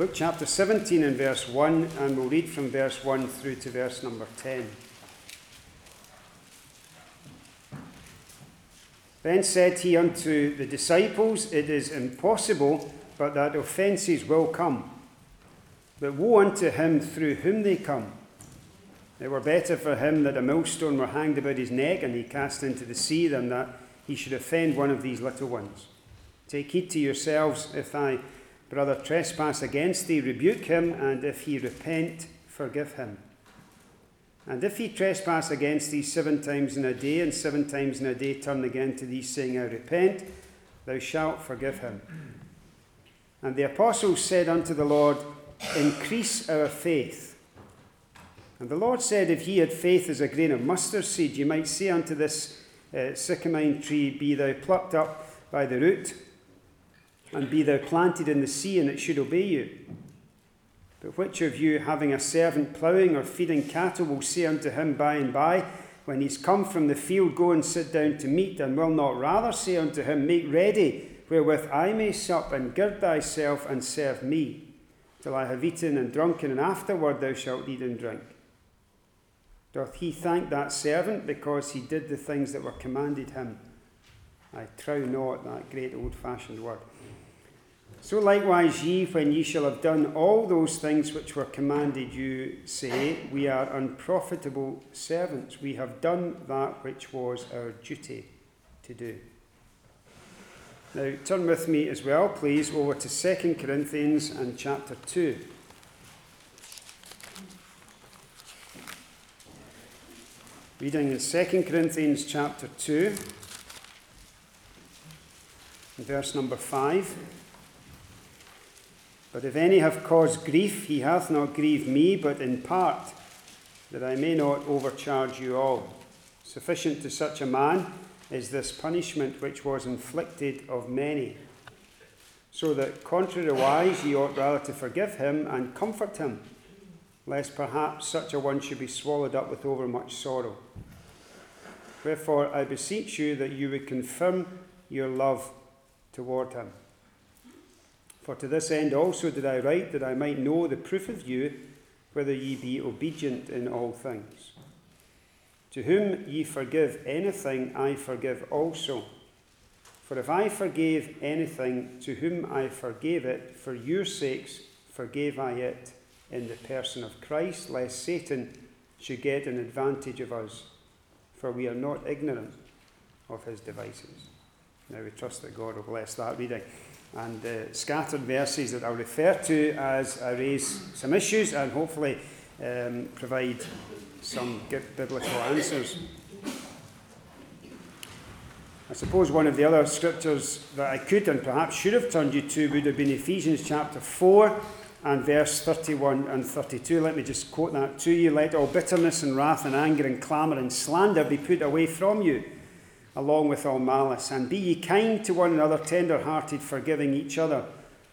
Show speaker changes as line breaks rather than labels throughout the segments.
Luke chapter 17 and verse 1, and we'll read from verse 1 through to verse number 10. Then said he unto the disciples, It is impossible, but that offences will come. But woe unto him through whom they come. It were better for him that a millstone were hanged about his neck and he cast into the sea than that he should offend one of these little ones. Take heed to yourselves, if thy brother trespass against thee, rebuke him, and if he repent, forgive him. And if he trespass against thee seven times in a day, and seven times in a day turn again to thee, saying, I repent, thou shalt forgive him. And the apostles said unto the Lord, Increase our faith. And the Lord said, If ye had faith as a grain of mustard seed, ye might say unto this uh, sycamine tree, Be thou plucked up by the root, and be thou planted in the sea, and it should obey you. But which of you, having a servant ploughing or feeding cattle, will say unto him by and by, when he's come from the field, Go and sit down to meat, and will not rather say unto him, Make ready, wherewith I may sup, and gird thyself and serve me, till I have eaten and drunken, and afterward thou shalt eat and drink? Doth he thank that servant because he did the things that were commanded him? I trow not that great old fashioned word. So likewise, ye, when ye shall have done all those things which were commanded you, say, We are unprofitable servants. We have done that which was our duty to do. Now, turn with me as well, please, over to 2 Corinthians and chapter 2. Reading in 2 Corinthians chapter 2, verse number 5. But if any have caused grief, he hath not grieved me, but in part, that I may not overcharge you all. Sufficient to such a man is this punishment which was inflicted of many. So that contrariwise ye ought rather to forgive him and comfort him lest perhaps such a one should be swallowed up with overmuch sorrow. Wherefore, I beseech you that you would confirm your love toward him. For to this end also did I write, that I might know the proof of you, whether ye be obedient in all things. To whom ye forgive anything, I forgive also. For if I forgave anything, to whom I forgave it, for your sakes forgave I it in the person of Christ, lest Satan should get an advantage of us, for we are not ignorant of his devices. Now we trust that God will bless that reading. And uh, scattered verses that I'll refer to as I raise some issues and hopefully um, provide some biblical answers. I suppose one of the other scriptures that I could and perhaps should have turned you to would have been Ephesians chapter 4 and verse 31 and 32. Let me just quote that to you. Let all bitterness and wrath and anger and clamour and slander be put away from you, along with all malice. And be ye kind to one another, tender hearted, forgiving each other,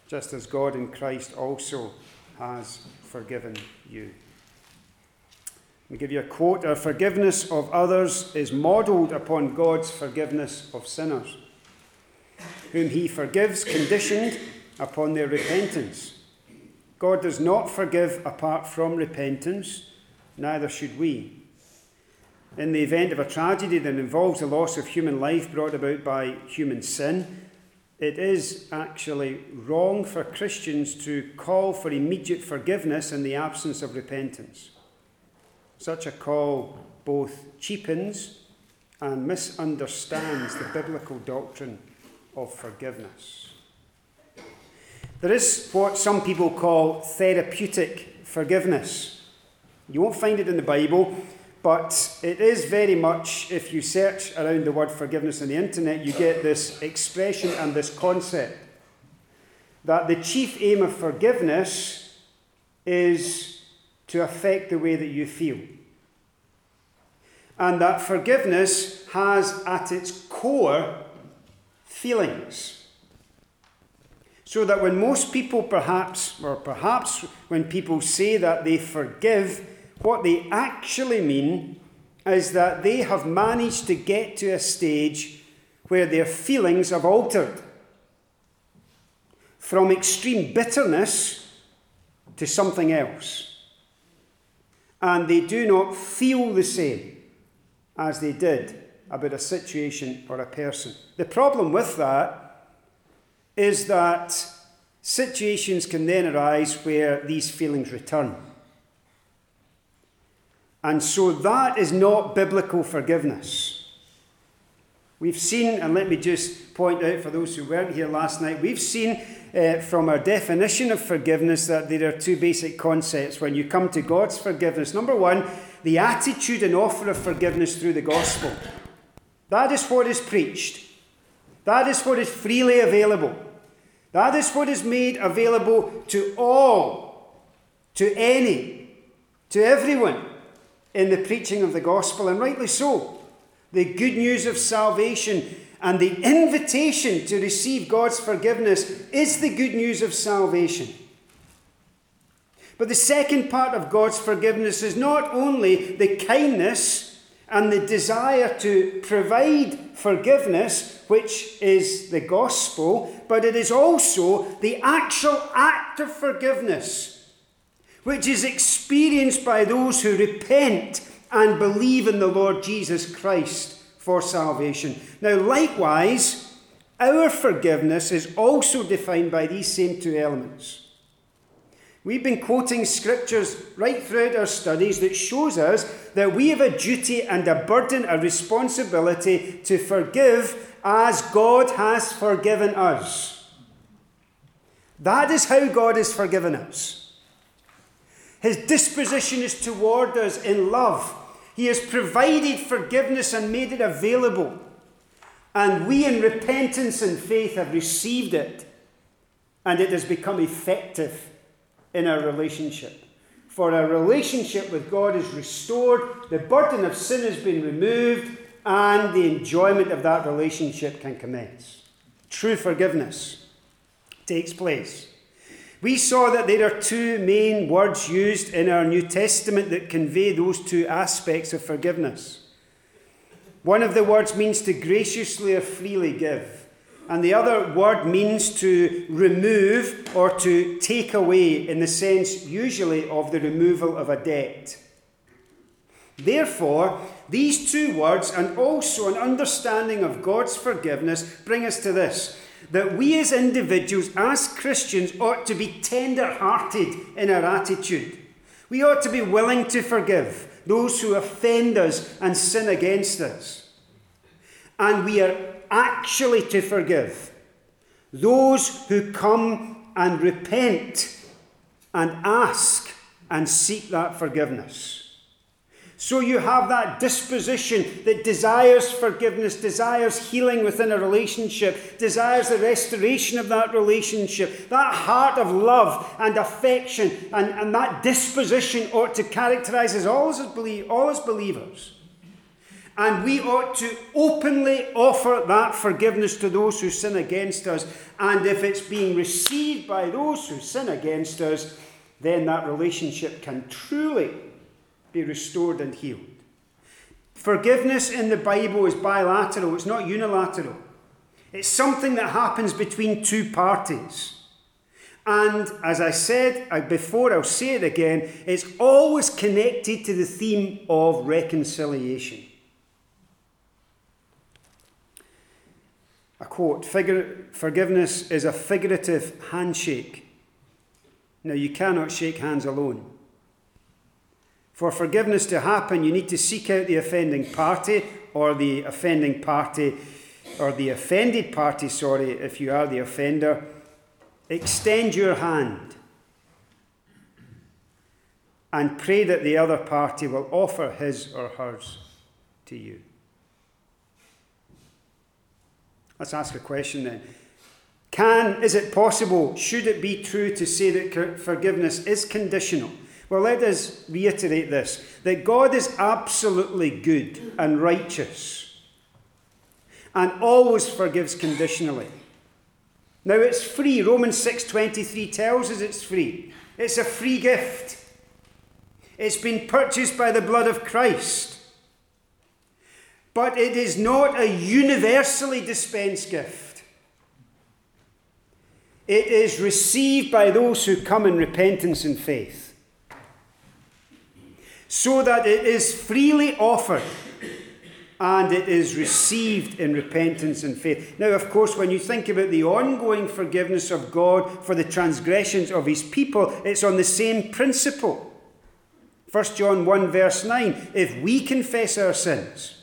just as God in Christ also has forgiven you. Let me give you a quote Our forgiveness of others is modelled upon God's forgiveness of sinners, whom He forgives conditioned upon their repentance. God does not forgive apart from repentance, neither should we. In the event of a tragedy that involves the loss of human life brought about by human sin, it is actually wrong for Christians to call for immediate forgiveness in the absence of repentance. Such a call both cheapens and misunderstands the biblical doctrine of forgiveness. There is what some people call therapeutic forgiveness. You won't find it in the Bible, but it is very much, if you search around the word forgiveness on the internet, you get this expression and this concept that the chief aim of forgiveness is to affect the way that you feel. And that forgiveness has at its core feelings. So that when most people perhaps, or perhaps when people say that they forgive, what they actually mean is that they have managed to get to a stage where their feelings have altered from extreme bitterness to something else. And they do not feel the same as they did about a situation or a person. The problem with that is that situations can then arise where these feelings return. And so that is not biblical forgiveness. We've seen, and let me just point out for those who weren't here last night, we've seen uh, from our definition of forgiveness that there are two basic concepts when you come to God's forgiveness. Number one, the attitude and offer of forgiveness through the gospel. That is what is preached, that is what is freely available, that is what is made available to all, to any, to everyone in the preaching of the gospel, and rightly so. The good news of salvation and the invitation to receive God's forgiveness is the good news of salvation. But the second part of God's forgiveness is not only the kindness and the desire to provide forgiveness, which is the gospel, but it is also the actual act of forgiveness, which is experienced by those who repent and believe in the Lord Jesus Christ for salvation. Now, likewise, our forgiveness is also defined by these same two elements. We've been quoting scriptures right throughout our studies that shows us that we have a duty and a burden, a responsibility to forgive as God has forgiven us. That is how God has forgiven us. His disposition is toward us in love he has provided forgiveness and made it available. And we, in repentance and faith, have received it. And it has become effective in our relationship. For our relationship with God is restored, the burden of sin has been removed, and the enjoyment of that relationship can commence. True forgiveness takes place. We saw that there are two main words used in our New Testament that convey those two aspects of forgiveness. One of the words means to graciously or freely give, and the other word means to remove or to take away, in the sense usually of the removal of a debt. Therefore, these two words and also an understanding of God's forgiveness bring us to this that we as individuals, as Christians, ought to be tender hearted in our attitude. We ought to be willing to forgive those who offend us and sin against us. And we are actually to forgive those who come and repent and ask and seek that forgiveness. So you have that disposition that desires forgiveness, desires healing within a relationship, desires the restoration of that relationship. That heart of love and affection and, and that disposition ought to characterize us all as, all as believers. And we ought to openly offer that forgiveness to those who sin against us. And if it's being received by those who sin against us, then that relationship can truly be restored and healed. Forgiveness in the Bible is bilateral, it's not unilateral. It's something that happens between two parties. And as I said uh, before, I'll say it again, it's always connected to the theme of reconciliation. A quote Forgiveness is a figurative handshake. Now, you cannot shake hands alone. For forgiveness to happen, you need to seek out the offending party or the offending party or the offended party, sorry, if you are the offender. Extend your hand and pray that the other party will offer his or hers to you. Let's ask a question then. Can, is it possible, should it be true to say that forgiveness is conditional? Well, let us reiterate this that God is absolutely good and righteous and always forgives conditionally. Now it's free. Romans 6:23 tells us it's free. It's a free gift. It's been purchased by the blood of Christ. But it is not a universally dispensed gift. It is received by those who come in repentance and faith, so that it is freely offered and it is received in repentance and faith. Now, of course, when you think about the ongoing forgiveness of God for the transgressions of his people, it's on the same principle. 1 John 1, verse 9 If we confess our sins,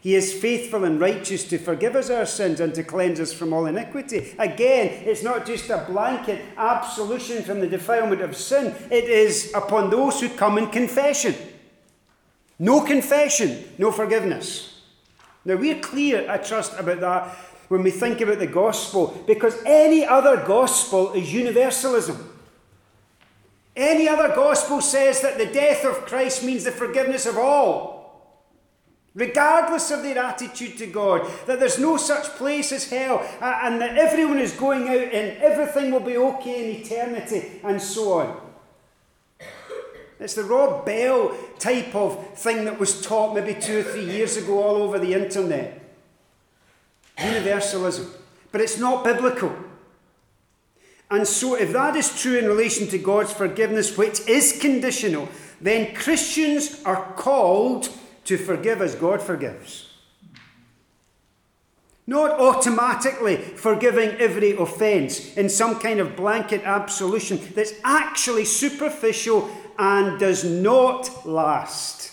he is faithful and righteous to forgive us our sins and to cleanse us from all iniquity. Again, it's not just a blanket absolution from the defilement of sin, it is upon those who come in confession. No confession, no forgiveness. Now, we're clear, I trust, about that when we think about the gospel, because any other gospel is universalism. Any other gospel says that the death of Christ means the forgiveness of all, regardless of their attitude to God, that there's no such place as hell, and that everyone is going out and everything will be okay in eternity, and so on. It's the Rob Bell type of thing that was taught maybe two or three years ago all over the internet. Universalism. But it's not biblical. And so, if that is true in relation to God's forgiveness, which is conditional, then Christians are called to forgive as God forgives. Not automatically forgiving every offence in some kind of blanket absolution that's actually superficial and does not last.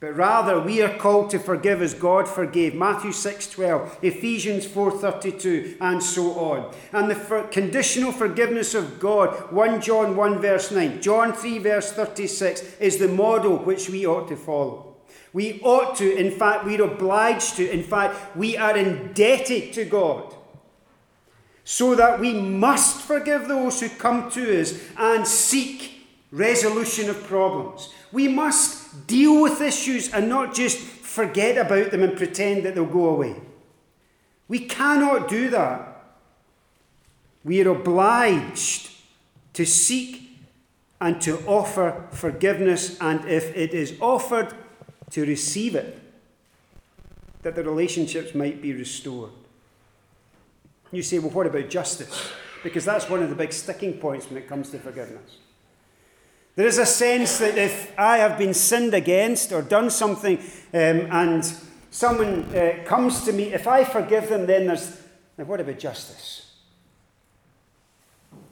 But rather we are called to forgive as God forgave. Matthew 6:12, Ephesians 4:32 and so on. And the for- conditional forgiveness of God, 1 John 1 verse 9, John 3 verse 36 is the model which we ought to follow. We ought to, in fact, we're obliged to, in fact, we are indebted to God so that we must forgive those who come to us and seek resolution of problems. We must deal with issues and not just forget about them and pretend that they'll go away. We cannot do that. We are obliged to seek and to offer forgiveness, and if it is offered, to receive it, that the relationships might be restored. You say, well, what about justice? Because that's one of the big sticking points when it comes to forgiveness. There is a sense that if I have been sinned against or done something um, and someone uh, comes to me, if I forgive them, then there's. Now, what about justice?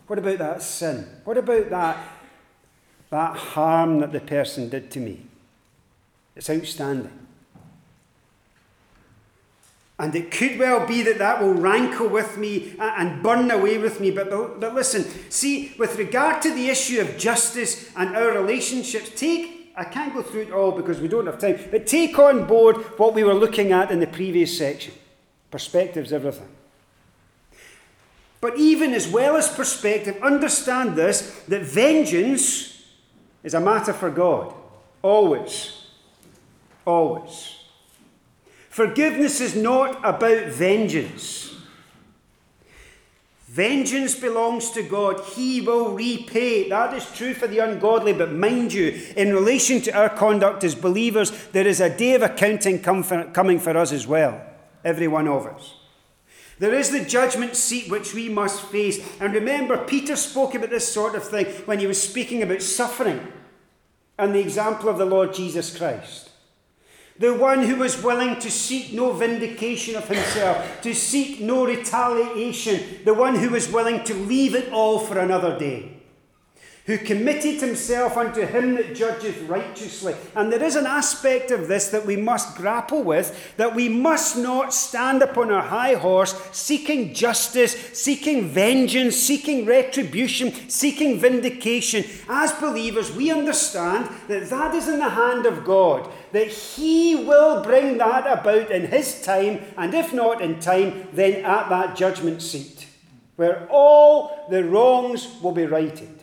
What about that sin? What about that, that harm that the person did to me? It's outstanding. And it could well be that that will rankle with me uh, and burn away with me. But, but listen, see, with regard to the issue of justice and our relationships, take, I can't go through it all because we don't have time, but take on board what we were looking at in the previous section. Perspective's everything. But even as well as perspective, understand this that vengeance is a matter for God. Always. Always. Forgiveness is not about vengeance. Vengeance belongs to God. He will repay. That is true for the ungodly, but mind you, in relation to our conduct as believers, there is a day of accounting coming for us as well, every one of us. There is the judgment seat which we must face. And remember, Peter spoke about this sort of thing when he was speaking about suffering and the example of the Lord Jesus Christ the one who was willing to seek no vindication of himself, to seek no retaliation, the one who was willing to leave it all for another day who committed himself unto him that judgeth righteously. And there is an aspect of this that we must grapple with, that we must not stand upon our high horse seeking justice, seeking vengeance, seeking retribution, seeking vindication. As believers, we understand that that is in the hand of God, that he will bring that about in his time, and if not in time, then at that judgment seat, where all the wrongs will be righted.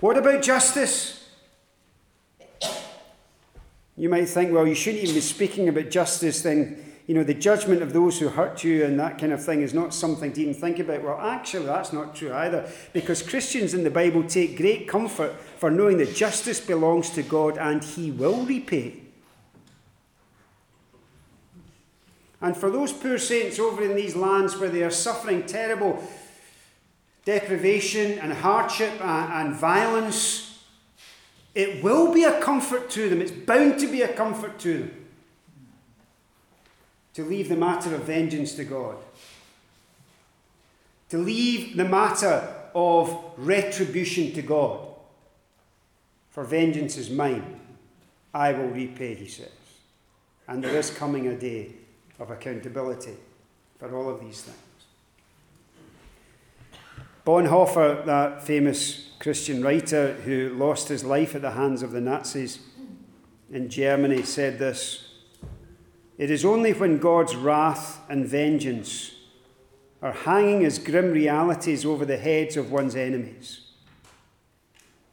What about justice? You might think, well, you shouldn't even be speaking about justice, then, you know, the judgment of those who hurt you and that kind of thing is not something to even think about. Well, actually, that's not true either, because Christians in the Bible take great comfort for knowing that justice belongs to God and He will repay. And for those poor saints over in these lands where they are suffering terrible deprivation and hardship and, and violence, it will be a comfort to them. It's bound to be a comfort to them to leave the matter of vengeance to God, to leave the matter of retribution to God. For vengeance is mine, I will repay, he says. And there is coming a day of accountability for all of these things. Bonhoeffer, that famous Christian writer who lost his life at the hands of the Nazis in Germany, said this It is only when God's wrath and vengeance are hanging as grim realities over the heads of one's enemies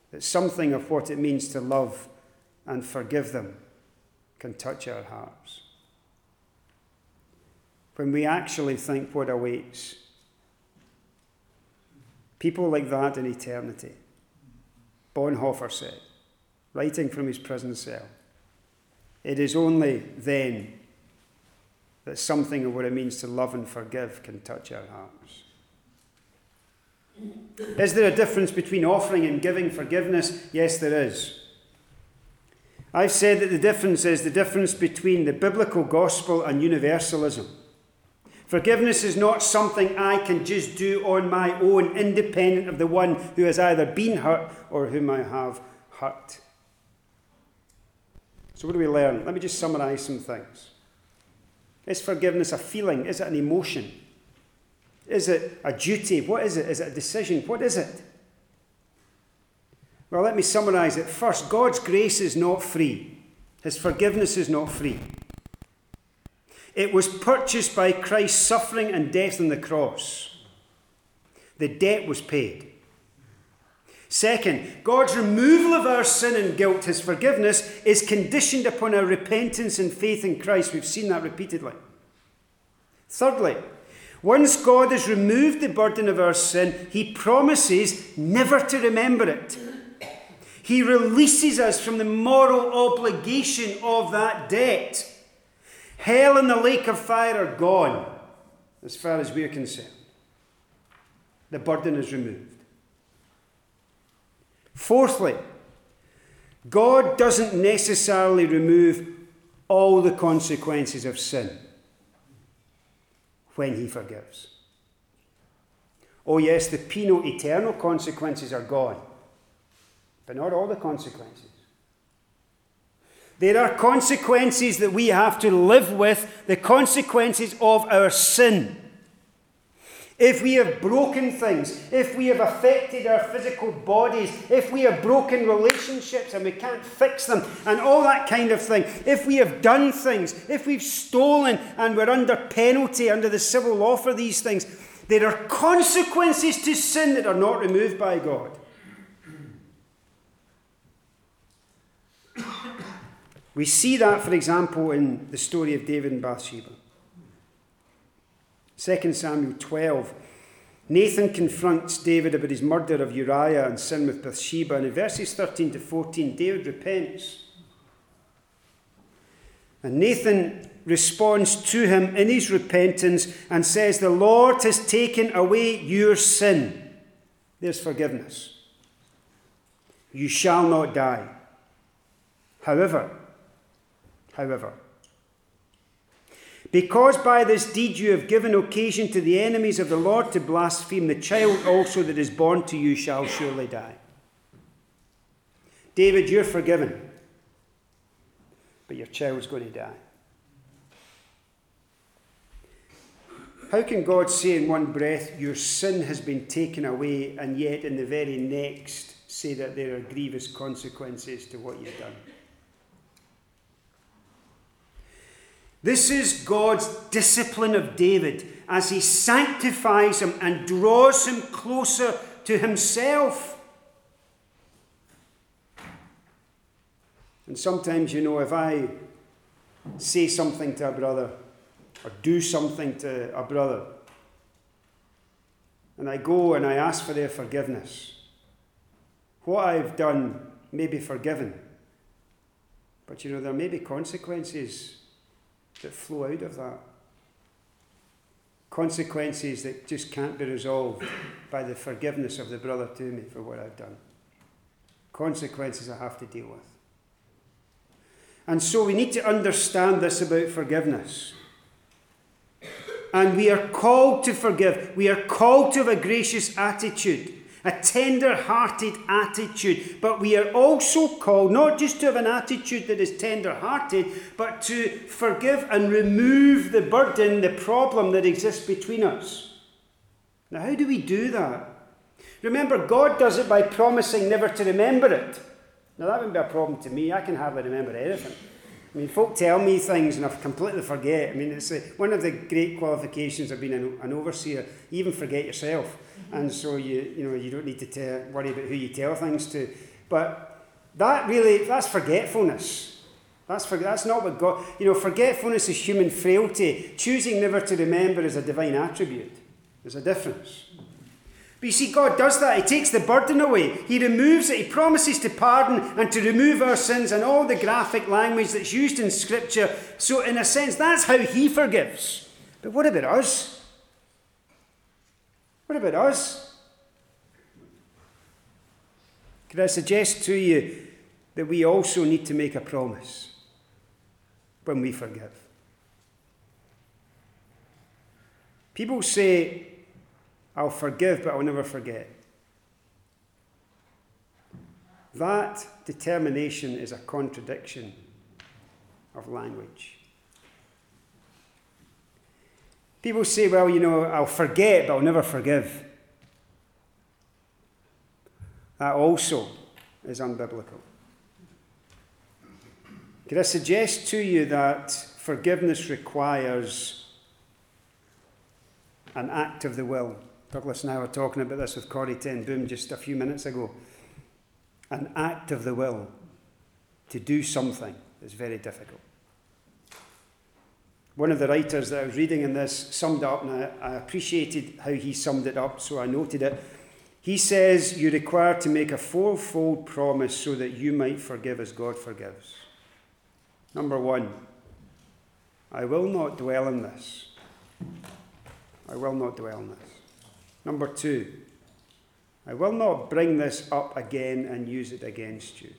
that something of what it means to love and forgive them can touch our hearts. When we actually think what awaits people like that in eternity, Bonhoeffer said, writing from his prison cell, it is only then that something of what it means to love and forgive can touch our hearts. Is there a difference between offering and giving forgiveness? Yes, there is. I've said that the difference is the difference between the biblical gospel and universalism. Forgiveness is not something I can just do on my own, independent of the one who has either been hurt or whom I have hurt. So, what do we learn? Let me just summarize some things. Is forgiveness a feeling? Is it an emotion? Is it a duty? What is it? Is it a decision? What is it? Well, let me summarize it. First, God's grace is not free, His forgiveness is not free. It was purchased by Christ's suffering and death on the cross. The debt was paid. Second, God's removal of our sin and guilt, his forgiveness, is conditioned upon our repentance and faith in Christ. We've seen that repeatedly. Thirdly, once God has removed the burden of our sin, he promises never to remember it. He releases us from the moral obligation of that debt. Hell and the lake of fire are gone, as far as we're concerned. The burden is removed. Fourthly, God doesn't necessarily remove all the consequences of sin when He forgives. Oh, yes, the penal eternal consequences are gone, but not all the consequences. There are consequences that we have to live with, the consequences of our sin. If we have broken things, if we have affected our physical bodies, if we have broken relationships and we can't fix them, and all that kind of thing, if we have done things, if we've stolen and we're under penalty under the civil law for these things, there are consequences to sin that are not removed by God. We see that, for example, in the story of David and Bathsheba. 2 Samuel 12. Nathan confronts David about his murder of Uriah and sin with Bathsheba. And in verses 13 to 14, David repents. And Nathan responds to him in his repentance and says, The Lord has taken away your sin. There's forgiveness. You shall not die. However, however, because by this deed you have given occasion to the enemies of the Lord to blaspheme, the child also that is born to you shall surely die. David, you're forgiven, but your child's going to die. How can God say in one breath, Your sin has been taken away, and yet in the very next say that there are grievous consequences to what you've done? This is God's discipline of David as he sanctifies him and draws him closer to himself. And sometimes, you know, if I say something to a brother or do something to a brother, and I go and I ask for their forgiveness, what I've done may be forgiven. But you know, there may be consequences that flow out of that. Consequences that just can't be resolved by the forgiveness of the brother to me for what I've done. Consequences I have to deal with. And so we need to understand this about forgiveness. And we are called to forgive. We are called to have a gracious attitude, a tender hearted attitude. But we are also called not just to have an attitude that is tender hearted, but to forgive and remove the burden, the problem that exists between us. Now, how do we do that? Remember, God does it by promising never to remember it. Now, that wouldn't be a problem to me. I can hardly remember anything. I mean, folk tell me things and I completely forget. I mean, it's uh, one of the great qualifications of being an, an, overseer. You even forget yourself. And so you you know you don't need to tell, worry about who you tell things to. But that really that's forgetfulness. That's for, that's not what God. You know, forgetfulness is human frailty. Choosing never to remember is a divine attribute. There's a difference. But you see, God does that. He takes the burden away. He removes it. He promises to pardon and to remove our sins and all the graphic language that's used in Scripture. So, in a sense, that's how He forgives. But what about us? What about us? Could I suggest to you that we also need to make a promise when we forgive? People say, I'll forgive, but I'll never forget. That determination is a contradiction of language. People say, well, you know, I'll forget, but I'll never forgive. That also is unbiblical. Could I suggest to you that forgiveness requires an act of the will? Douglas and I were talking about this with Corrie Ten Boom just a few minutes ago. An act of the will to do something is very difficult. One of the writers that I was reading in this summed up, and I, I appreciated how he summed it up, so I noted it. He says, You're required to make a fourfold promise so that you might forgive as God forgives. Number one, I will not dwell in this. I will not dwell in this. Number two, I will not bring this up again and use it against you.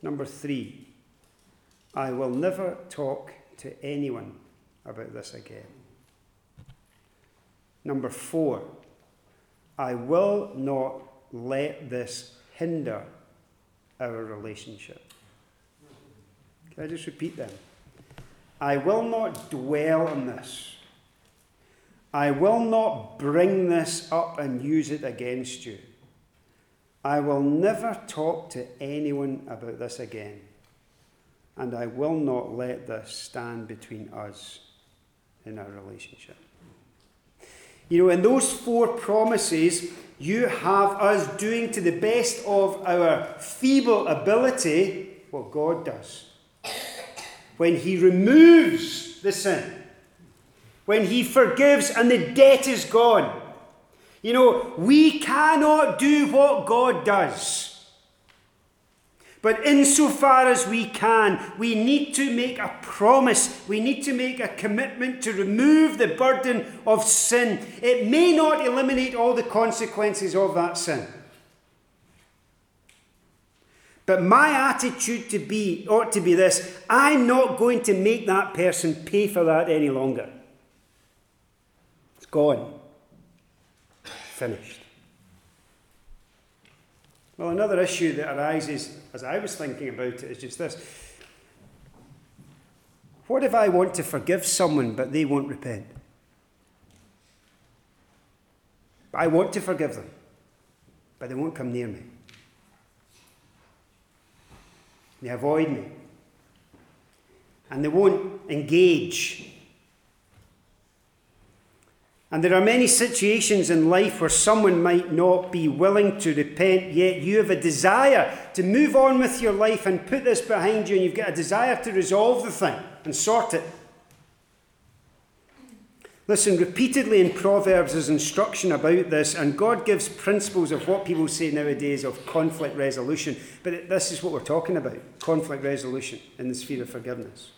Number three, I will never talk to anyone about this again. Number four, I will not let this hinder our relationship. Can I just repeat them? I will not dwell on this. I will not bring this up and use it against you. I will never talk to anyone about this again. And I will not let this stand between us in our relationship. You know, in those four promises, you have us doing to the best of our feeble ability what God does. When He removes the sin when He forgives and the debt is gone. You know, we cannot do what God does. But insofar as we can, we need to make a promise. We need to make a commitment to remove the burden of sin. It may not eliminate all the consequences of that sin. But my attitude to be ought to be this I'm not going to make that person pay for that any longer. It's gone. Finished. Well, another issue that arises as I was thinking about it is just this. What if I want to forgive someone but they won't repent? I want to forgive them, but they won't come near me. They avoid me. And they won't engage and there are many situations in life where someone might not be willing to repent, yet you have a desire to move on with your life and put this behind you, and you've got a desire to resolve the thing and sort it. Listen, repeatedly in Proverbs there's instruction about this, and God gives principles of what people say nowadays of conflict resolution. But this is what we're talking about conflict resolution in the sphere of forgiveness.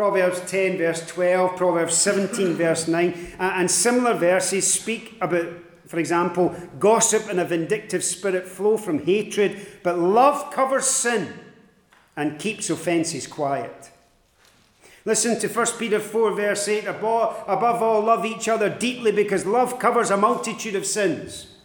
Proverbs 10, verse 12, Proverbs 17, verse 9, and similar verses speak about, for example, gossip and a vindictive spirit flow from hatred, but love covers sin and keeps offences quiet. Listen to 1 Peter 4, verse 8 above, above all, love each other deeply because love covers a multitude of sins.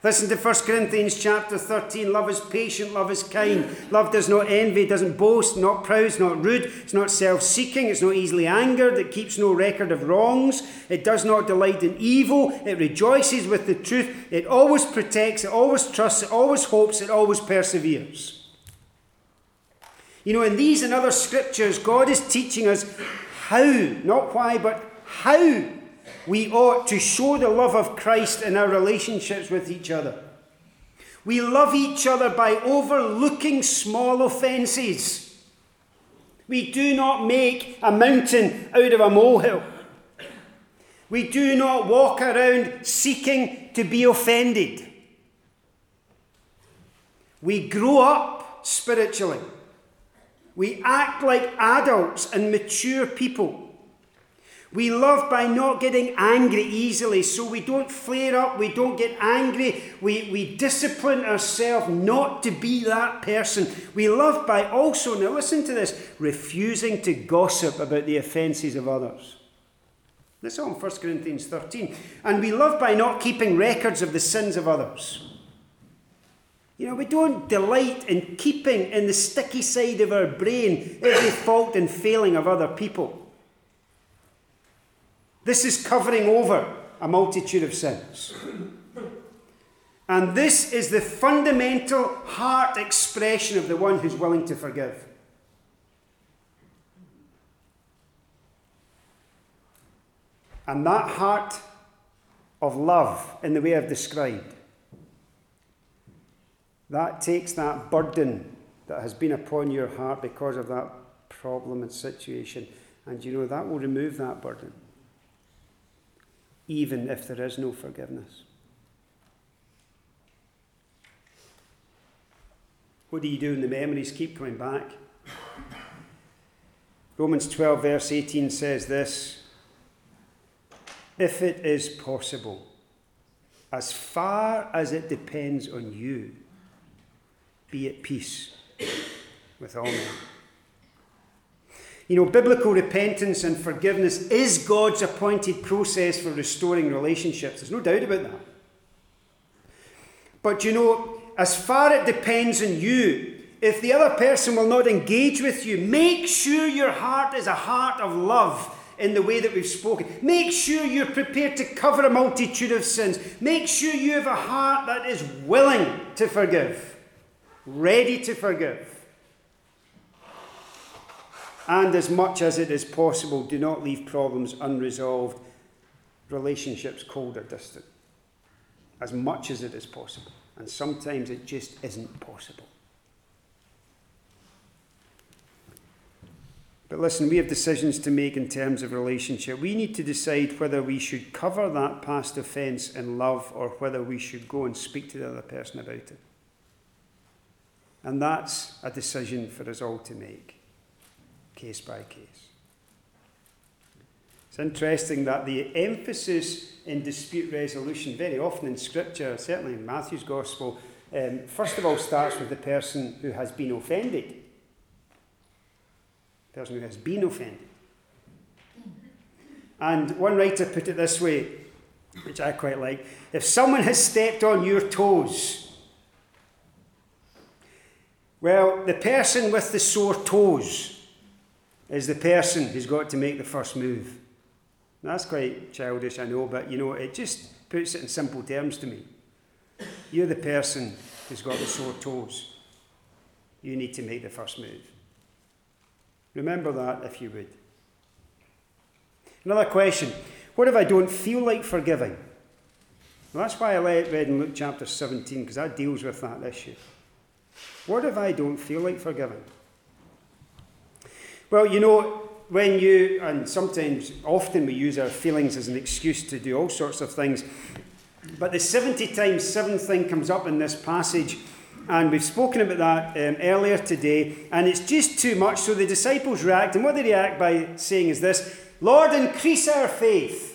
Listen to 1 Corinthians chapter 13. Love is patient, love is kind. Love does not envy, doesn't boast, not proud, it's not rude, it's not self seeking, it's not easily angered, it keeps no record of wrongs, it does not delight in evil, it rejoices with the truth, it always protects, it always trusts, it always hopes, it always perseveres. You know, in these and other scriptures, God is teaching us how, not why, but how we ought to show the love of Christ in our relationships with each other. We love each other by overlooking small offences. We do not make a mountain out of a molehill. We do not walk around seeking to be offended. We grow up spiritually. We act like adults and mature people. We love by not getting angry easily, so we don't flare up, we don't get angry, we, we discipline ourselves not to be that person. We love by also, now listen to this, refusing to gossip about the offences of others. That's all in 1 Corinthians 13. And we love by not keeping records of the sins of others. You know, we don't delight in keeping in the sticky side of our brain every fault and failing of other people. This is covering over a multitude of sins. And this is the fundamental heart expression of the one who's willing to forgive. And that heart of love, in the way I've described, that takes that burden that has been upon your heart because of that problem and situation, and you know that will remove that burden even if there is no forgiveness. What do you do when the memories keep coming back? Romans 12, verse 18 says this If it is possible, as far as it depends on you, be at peace with all men. You know, biblical repentance and forgiveness is God's appointed process for restoring relationships. There's no doubt about that. But you know, as far as it depends on you, if the other person will not engage with you, make sure your heart is a heart of love in the way that we've spoken. Make sure you're prepared to cover a multitude of sins. Make sure you have a heart that is willing to forgive, ready to forgive. And as much as it is possible, do not leave problems unresolved, relationships cold or distant. As much as it is possible. And sometimes it just isn't possible. But listen, we have decisions to make in terms of relationship. We need to decide whether we should cover that past offence in love or whether we should go and speak to the other person about it. And that's a decision for us all to make case by case. It's interesting that the emphasis in dispute resolution, very often in Scripture, certainly in Matthew's Gospel, um, first of all starts with the person who has been offended. The person who has been offended. And one writer put it this way, which I quite like if someone has stepped on your toes, well, the person with the sore toes is the person who's got to make the first move. That's quite childish, I know, but you know, it just puts it in simple terms to me. You're the person who's got the sore toes. You need to make the first move. Remember that if you would. Another question What if I don't feel like forgiving? Well, that's why I read in Luke chapter 17, because that deals with that issue. What if I don't feel like forgiving? Well, you know, when you, and sometimes, often we use our feelings as an excuse to do all sorts of things, but the 70 times 7 thing comes up in this passage, and we've spoken about that um, earlier today, and it's just too much. So the disciples react, and what they react by saying is this Lord, increase our faith.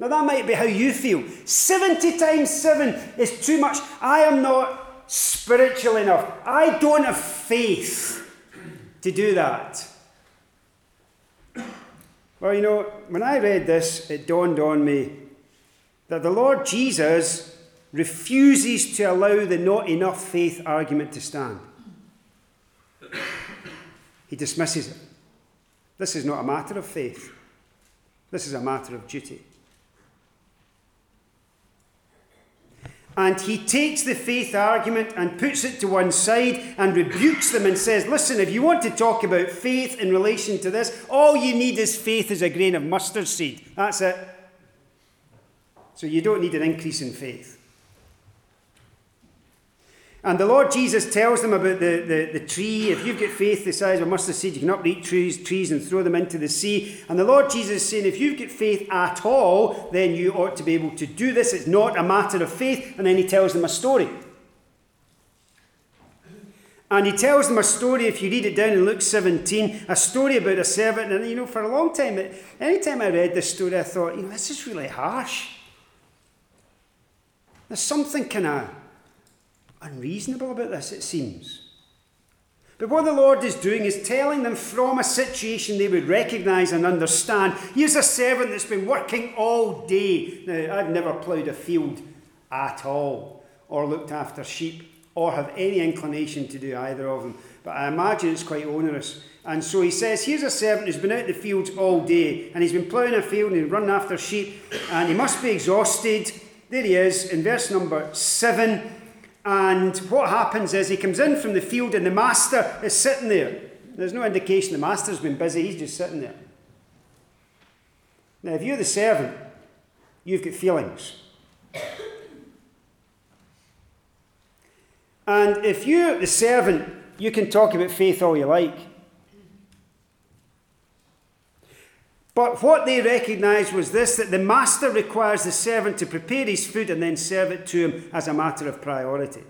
Now, that might be how you feel. 70 times 7 is too much. I am not spiritual enough. I don't have faith to do that. Well, you know, when I read this, it dawned on me that the Lord Jesus refuses to allow the not enough faith argument to stand. He dismisses it. This is not a matter of faith, this is a matter of duty. And he takes the faith argument and puts it to one side and rebukes them and says, Listen, if you want to talk about faith in relation to this, all you need is faith as a grain of mustard seed. That's it. So you don't need an increase in faith. And the Lord Jesus tells them about the, the, the tree. If you've got faith the size of a mustard seed, you can uproot trees, trees and throw them into the sea. And the Lord Jesus is saying, if you've got faith at all, then you ought to be able to do this. It's not a matter of faith. And then he tells them a story. And he tells them a story, if you read it down in Luke 17, a story about a servant. And, you know, for a long time, any time I read this story, I thought, you know, this is really harsh. There's something kind of unreasonable about this, it seems. But what the Lord is doing is telling them from a situation they would recognize and understand. Here's a servant that's been working all day. Now, I've never ploughed a field at all, or looked after sheep, or have any inclination to do either of them. But I imagine it's quite onerous. And so he says, Here's a servant who's been out in the fields all day, and he's been ploughing a field and running after sheep, and he must be exhausted. There he is in verse number 7. And what happens is he comes in from the field and the master is sitting there. There's no indication the master's been busy, he's just sitting there. Now, if you're the servant, you've got feelings. And if you're the servant, you can talk about faith all you like. But what they recognized was this that the master requires the servant to prepare his food and then serve it to him as a matter of priority.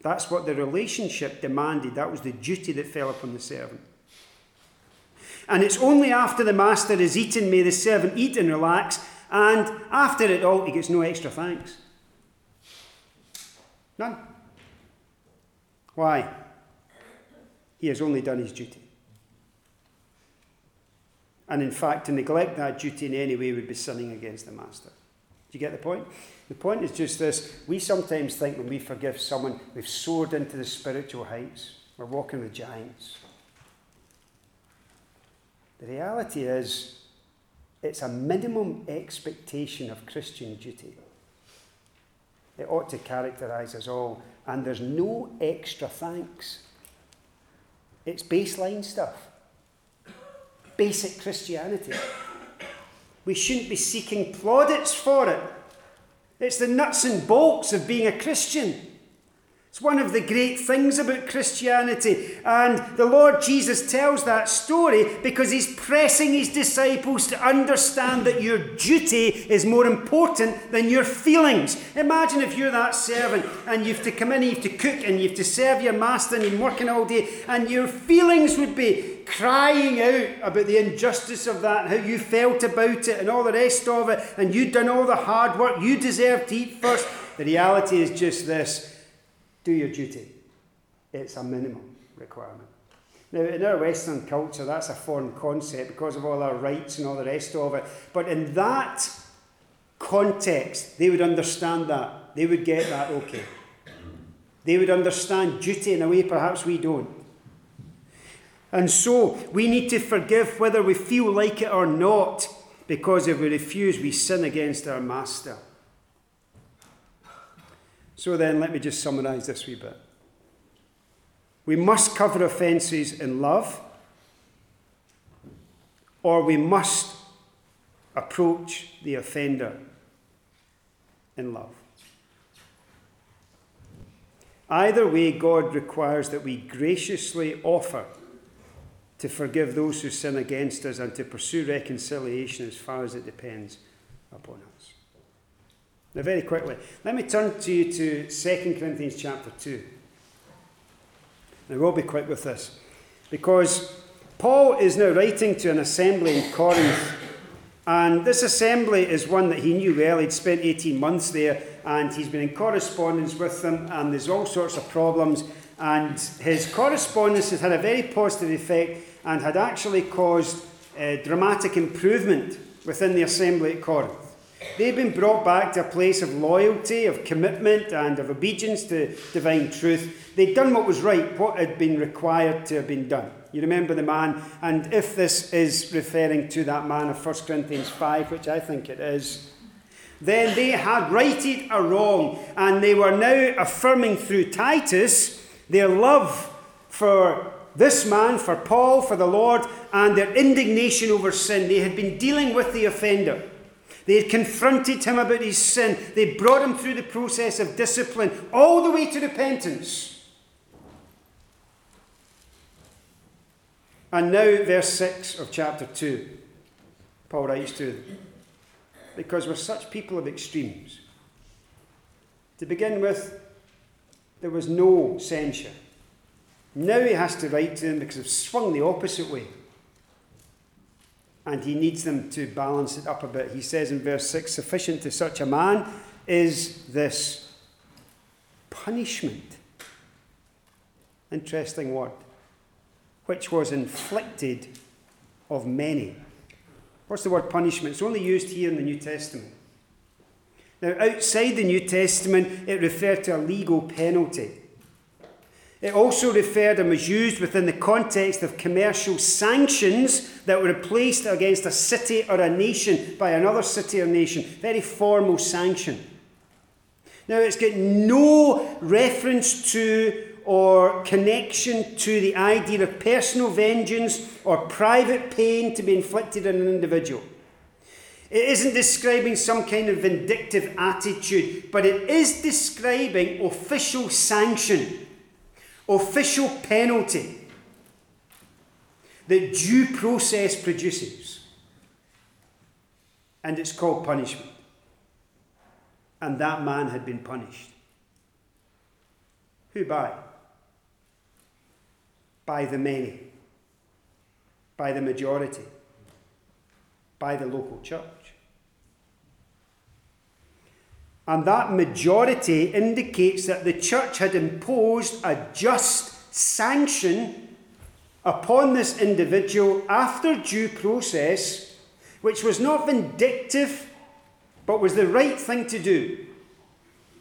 That's what the relationship demanded. That was the duty that fell upon the servant. And it's only after the master has eaten may the servant eat and relax, and after it all, he gets no extra thanks. None. Why? He has only done his duty. And in fact, to neglect that duty in any way would be sinning against the master. Do you get the point? The point is just this we sometimes think when we forgive someone, we've soared into the spiritual heights, we're walking with giants. The reality is, it's a minimum expectation of Christian duty. It ought to characterize us all, and there's no extra thanks. It's baseline stuff basic Christianity. We shouldn't be seeking plaudits for it. It's the nuts and bolts of being a Christian. It's one of the great things about Christianity. And the Lord Jesus tells that story because he's pressing his disciples to understand that your duty is more important than your feelings. Imagine if you're that servant and you have to come in, you have to cook, and you have to serve your master, and you're working all day, and your feelings would be crying out about the injustice of that, and how you felt about it, and all the rest of it, and you'd done all the hard work, you deserve to eat first. The reality is just this do your duty. It's a minimum requirement. Now, in our Western culture, that's a foreign concept because of all our rights and all the rest of it. But in that context, they would understand that. They would get that okay. They would understand duty in a way perhaps we don't. And so we need to forgive whether we feel like it or not, because if we refuse, we sin against our Master. So then, let me just summarize this wee bit. We must cover offences in love, or we must approach the offender in love. Either way, God requires that we graciously offer to forgive those who sin against us and to pursue reconciliation as far as it depends upon us. Now, very quickly, let me turn to you to 2 Corinthians chapter 2. Now, we'll be quick with this because Paul is now writing to an assembly in Corinth, and this assembly is one that he knew well. He'd spent 18 months there, and he's been in correspondence with them, and there's all sorts of problems. And his correspondence has had a very positive effect and had actually caused a dramatic improvement within the assembly at Corinth. They've been brought back to a place of loyalty, of commitment, and of obedience to divine truth. They'd done what was right, what had been required to have been done. You remember the man, and if this is referring to that man of 1 Corinthians 5, which I think it is, then they had righted a wrong, and they were now affirming through Titus their love for this man, for Paul, for the Lord, and their indignation over sin. They had been dealing with the offender. They confronted him about his sin. They brought him through the process of discipline all the way to repentance. And now, verse 6 of chapter 2, Paul writes to them because we're such people of extremes. To begin with, there was no censure. Now he has to write to them because they've swung the opposite way and he needs them to balance it up a bit. He says in verse 6 sufficient to such a man is this punishment. Interesting word. Which was inflicted of many. What's the word punishment? It's only used here in the New Testament. Now, outside the New Testament, it referred to a legal penalty. It also referred and was used within the context of commercial sanctions that were placed against a city or a nation by another city or nation. Very formal sanction. Now, it's got no reference to or connection to the idea of personal vengeance or private pain to be inflicted on an individual. It isn't describing some kind of vindictive attitude, but it is describing official sanction official penalty that due process produces. And it's called punishment. And that man had been punished. Who by? By the many, by the majority, by the local church. And that majority indicates that the church had imposed a just sanction upon this individual after due process, which was not vindictive, but was the right thing to do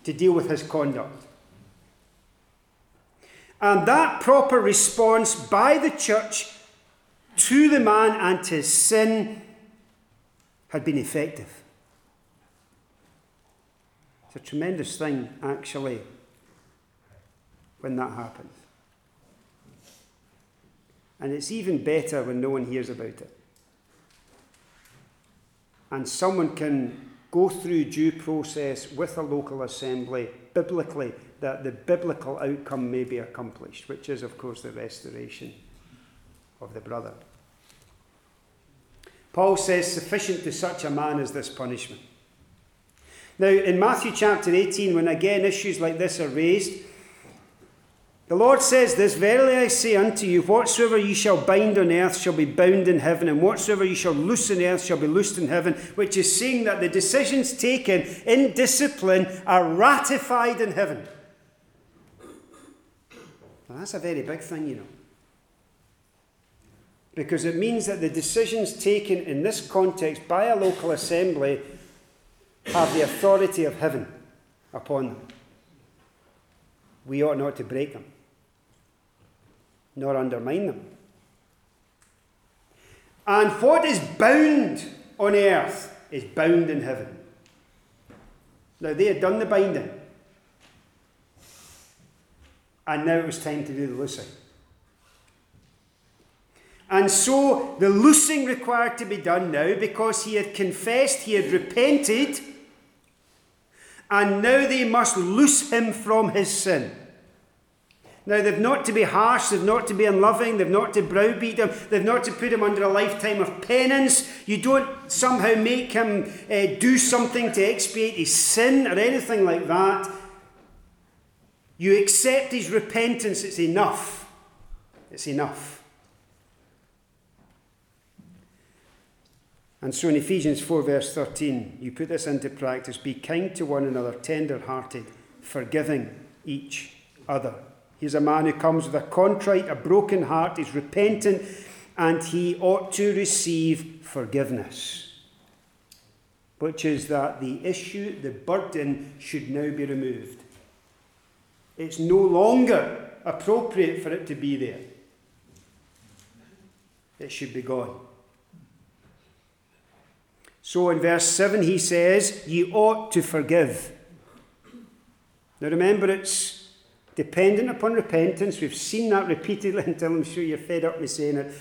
to deal with his conduct. And that proper response by the church to the man and his sin had been effective. It's a tremendous thing, actually, when that happens. And it's even better when no one hears about it. And someone can go through due process with a local assembly biblically that the biblical outcome may be accomplished, which is, of course, the restoration of the brother. Paul says, Sufficient to such a man is this punishment. Now, in Matthew chapter 18, when again issues like this are raised, the Lord says this Verily I say unto you, whatsoever ye shall bind on earth shall be bound in heaven, and whatsoever ye shall loose on earth shall be loosed in heaven, which is saying that the decisions taken in discipline are ratified in heaven. Now, that's a very big thing, you know. Because it means that the decisions taken in this context by a local assembly have the authority of heaven upon them. We ought not to break them, nor undermine them. And what is bound on earth is bound in heaven. Now, they had done the binding, and now it was time to do the loosing. And so the loosing required to be done now because he had confessed, he had repented, and now they must loose him from his sin. Now, they've not to be harsh, they've not to be unloving, they've not to browbeat him, they've not to put him under a lifetime of penance. You don't somehow make him uh, do something to expiate his sin or anything like that. You accept his repentance, it's enough. It's enough. And so in Ephesians 4, verse 13, you put this into practice be kind to one another, tender hearted, forgiving each other. He's a man who comes with a contrite, a broken heart, he's repentant, and he ought to receive forgiveness. Which is that the issue, the burden, should now be removed. It's no longer appropriate for it to be there. It should be gone. So in verse 7, he says, Ye ought to forgive. Now remember, it's dependent upon repentance. We've seen that repeatedly until I'm sure you're fed up with saying it.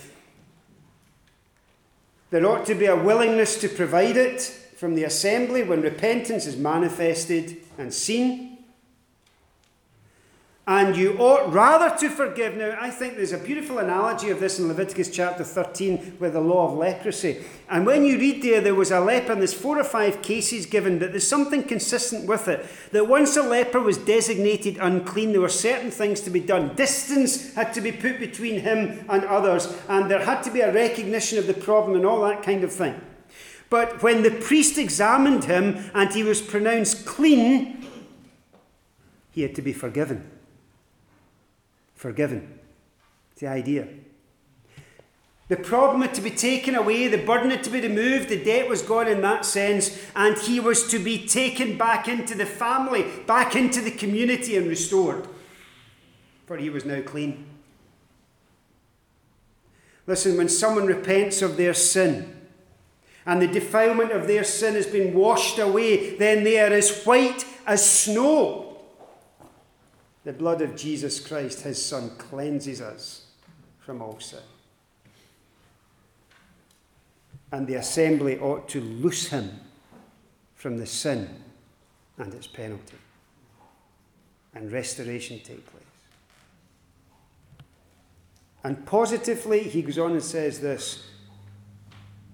There ought to be a willingness to provide it from the assembly when repentance is manifested and seen. And you ought rather to forgive. Now, I think there's a beautiful analogy of this in Leviticus chapter 13 with the law of leprosy. And when you read there, there was a leper, and there's four or five cases given, but there's something consistent with it. That once a leper was designated unclean, there were certain things to be done. Distance had to be put between him and others, and there had to be a recognition of the problem and all that kind of thing. But when the priest examined him and he was pronounced clean, he had to be forgiven forgiven. It's the idea. The problem had to be taken away, the burden had to be removed, the debt was gone in that sense, and he was to be taken back into the family, back into the community, and restored. For he was now clean. Listen, when someone repents of their sin, and the defilement of their sin has been washed away, then they are as white as snow. The blood of Jesus Christ, his Son, cleanses us from all sin. And the assembly ought to loose him from the sin and its penalty. And restoration take place. And positively, he goes on and says this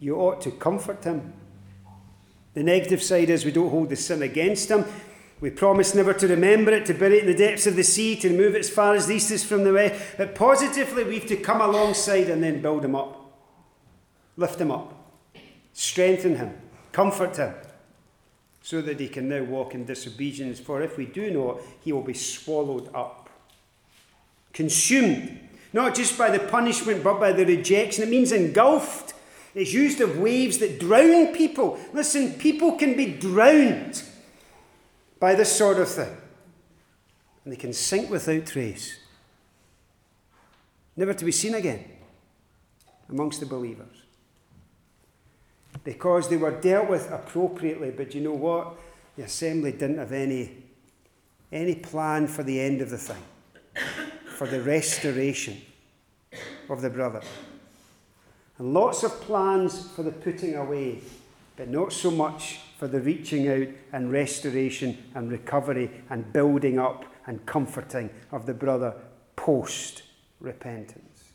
you ought to comfort him. The negative side is we don't hold the sin against him. We promise never to remember it, to bury it in the depths of the sea, to remove it as far as the east is from the west. But positively, we've to come alongside and then build him up, lift him up, strengthen him, comfort him, so that he can now walk in disobedience. For if we do not, he will be swallowed up, consumed, not just by the punishment, but by the rejection. It means engulfed. It's used of waves that drown people. Listen, people can be drowned by this sort of thing. And they can sink without trace, never to be seen again amongst the believers. Because they were dealt with appropriately, but you know what? The assembly didn't have any, any plan for the end of the thing, for the restoration of the brother. And lots of plans for the putting away, but not so much for the reaching out and restoration and recovery and building up and comforting of the brother post repentance.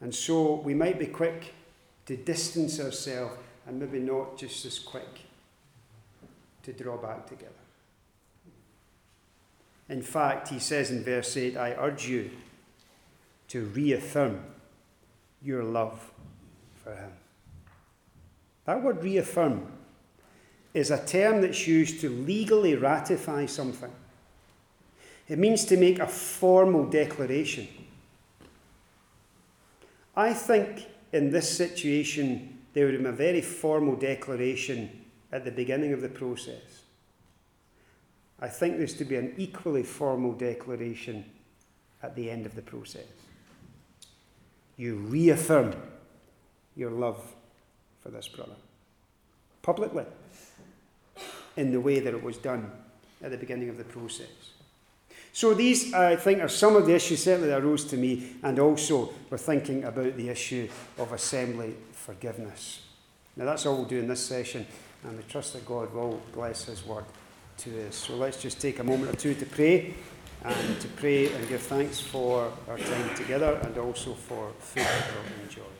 And so we might be quick to distance ourselves and maybe not just as quick to draw back together. In fact, he says in verse 8, I urge you to reaffirm your love for him. That word reaffirm is a term that's used to legally ratify something. It means to make a formal declaration. I think in this situation there would have been a very formal declaration at the beginning of the process. I think there's to be an equally formal declaration at the end of the process. You reaffirm your love for this brother publicly in the way that it was done at the beginning of the process. So, these, I think, are some of the issues certainly that arose to me, and also we're thinking about the issue of assembly forgiveness. Now, that's all we'll do in this session, and we trust that God will bless His word to us. So, let's just take a moment or two to pray, and to pray and give thanks for our time together and also for food that we'll enjoy.